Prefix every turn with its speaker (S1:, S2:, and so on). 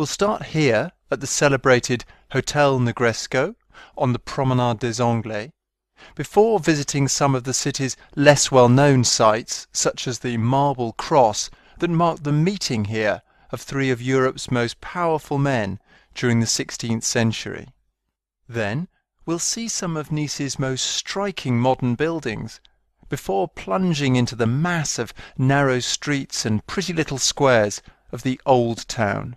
S1: We'll start here at the celebrated Hotel Negresco on the Promenade des Anglais, before visiting some of the city's less well known sites, such as the marble cross that marked the meeting here of three of Europe's most powerful men during the sixteenth century. Then we'll see some of Nice's most striking modern buildings, before plunging into the mass of narrow streets and pretty little squares of the Old Town.